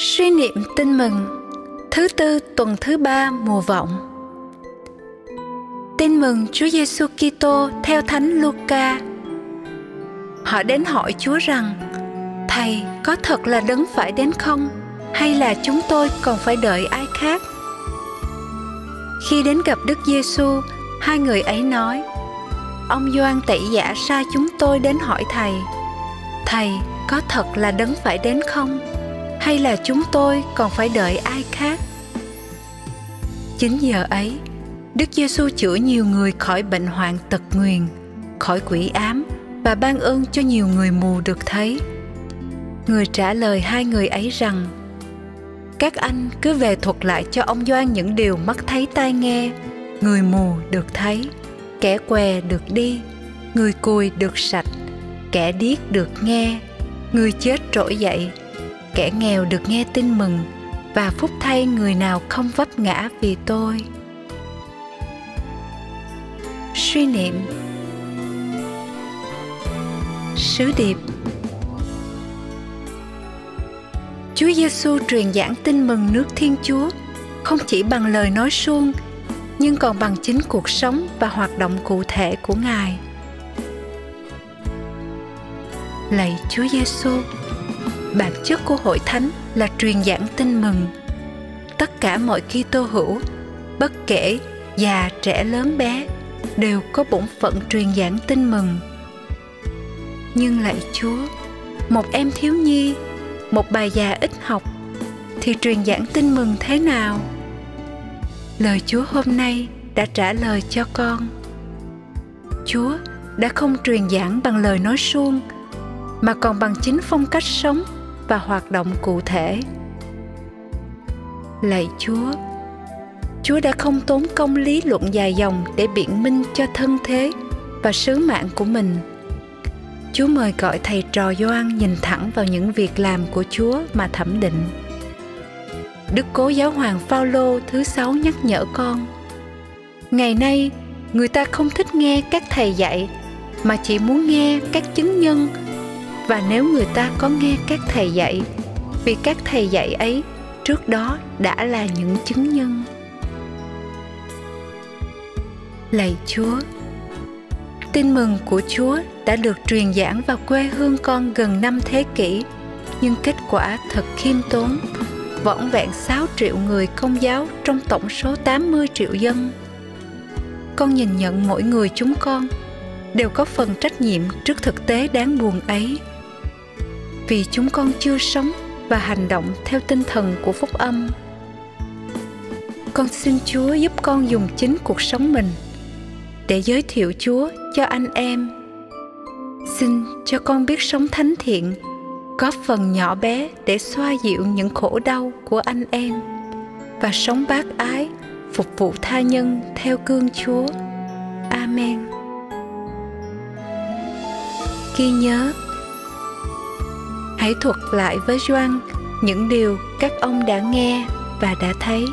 Suy niệm tin mừng Thứ tư tuần thứ ba mùa vọng Tin mừng Chúa Giêsu Kitô theo Thánh Luca. Họ đến hỏi Chúa rằng: Thầy có thật là đấng phải đến không? Hay là chúng tôi còn phải đợi ai khác? Khi đến gặp Đức Giêsu, hai người ấy nói: Ông Gioan Tẩy Giả sai chúng tôi đến hỏi thầy: Thầy có thật là đấng phải đến không? Hay là chúng tôi còn phải đợi ai khác? Chính giờ ấy, Đức Giêsu chữa nhiều người khỏi bệnh hoạn tật nguyền, khỏi quỷ ám và ban ơn cho nhiều người mù được thấy. Người trả lời hai người ấy rằng: Các anh cứ về thuật lại cho ông Doan những điều mắt thấy tai nghe, người mù được thấy, kẻ què được đi, người cùi được sạch, kẻ điếc được nghe, người chết trỗi dậy, kẻ nghèo được nghe tin mừng và phúc thay người nào không vấp ngã vì tôi. Suy niệm. Sứ điệp. Chúa Giêsu truyền giảng tin mừng nước Thiên Chúa không chỉ bằng lời nói suông nhưng còn bằng chính cuộc sống và hoạt động cụ thể của Ngài. Lạy Chúa Giêsu, bản chất của hội thánh là truyền giảng tin mừng. Tất cả mọi Kitô hữu, bất kể già trẻ lớn bé, đều có bổn phận truyền giảng tin mừng. Nhưng lạy Chúa, một em thiếu nhi, một bà già ít học thì truyền giảng tin mừng thế nào? Lời Chúa hôm nay đã trả lời cho con. Chúa đã không truyền giảng bằng lời nói suông mà còn bằng chính phong cách sống và hoạt động cụ thể. Lạy Chúa, Chúa đã không tốn công lý luận dài dòng để biện minh cho thân thế và sứ mạng của mình. Chúa mời gọi thầy trò doan nhìn thẳng vào những việc làm của Chúa mà thẩm định. Đức Cố Giáo Hoàng Phaolô thứ sáu nhắc nhở con. Ngày nay, người ta không thích nghe các thầy dạy mà chỉ muốn nghe các chứng nhân và nếu người ta có nghe các thầy dạy, vì các thầy dạy ấy trước đó đã là những chứng nhân lạy chúa, tin mừng của chúa đã được truyền giảng vào quê hương con gần năm thế kỷ, nhưng kết quả thật khiêm tốn vỏn vẹn 6 triệu người công giáo trong tổng số 80 triệu dân. Con nhìn nhận mỗi người chúng con đều có phần trách nhiệm trước thực tế đáng buồn ấy. Vì chúng con chưa sống và hành động theo tinh thần của phúc âm. Con xin Chúa giúp con dùng chính cuộc sống mình để giới thiệu Chúa cho anh em. Xin cho con biết sống thánh thiện, góp phần nhỏ bé để xoa dịu những khổ đau của anh em và sống bác ái, phục vụ tha nhân theo cương Chúa. Amen. Ghi nhớ Hãy thuật lại với Doan những điều các ông đã nghe và đã thấy.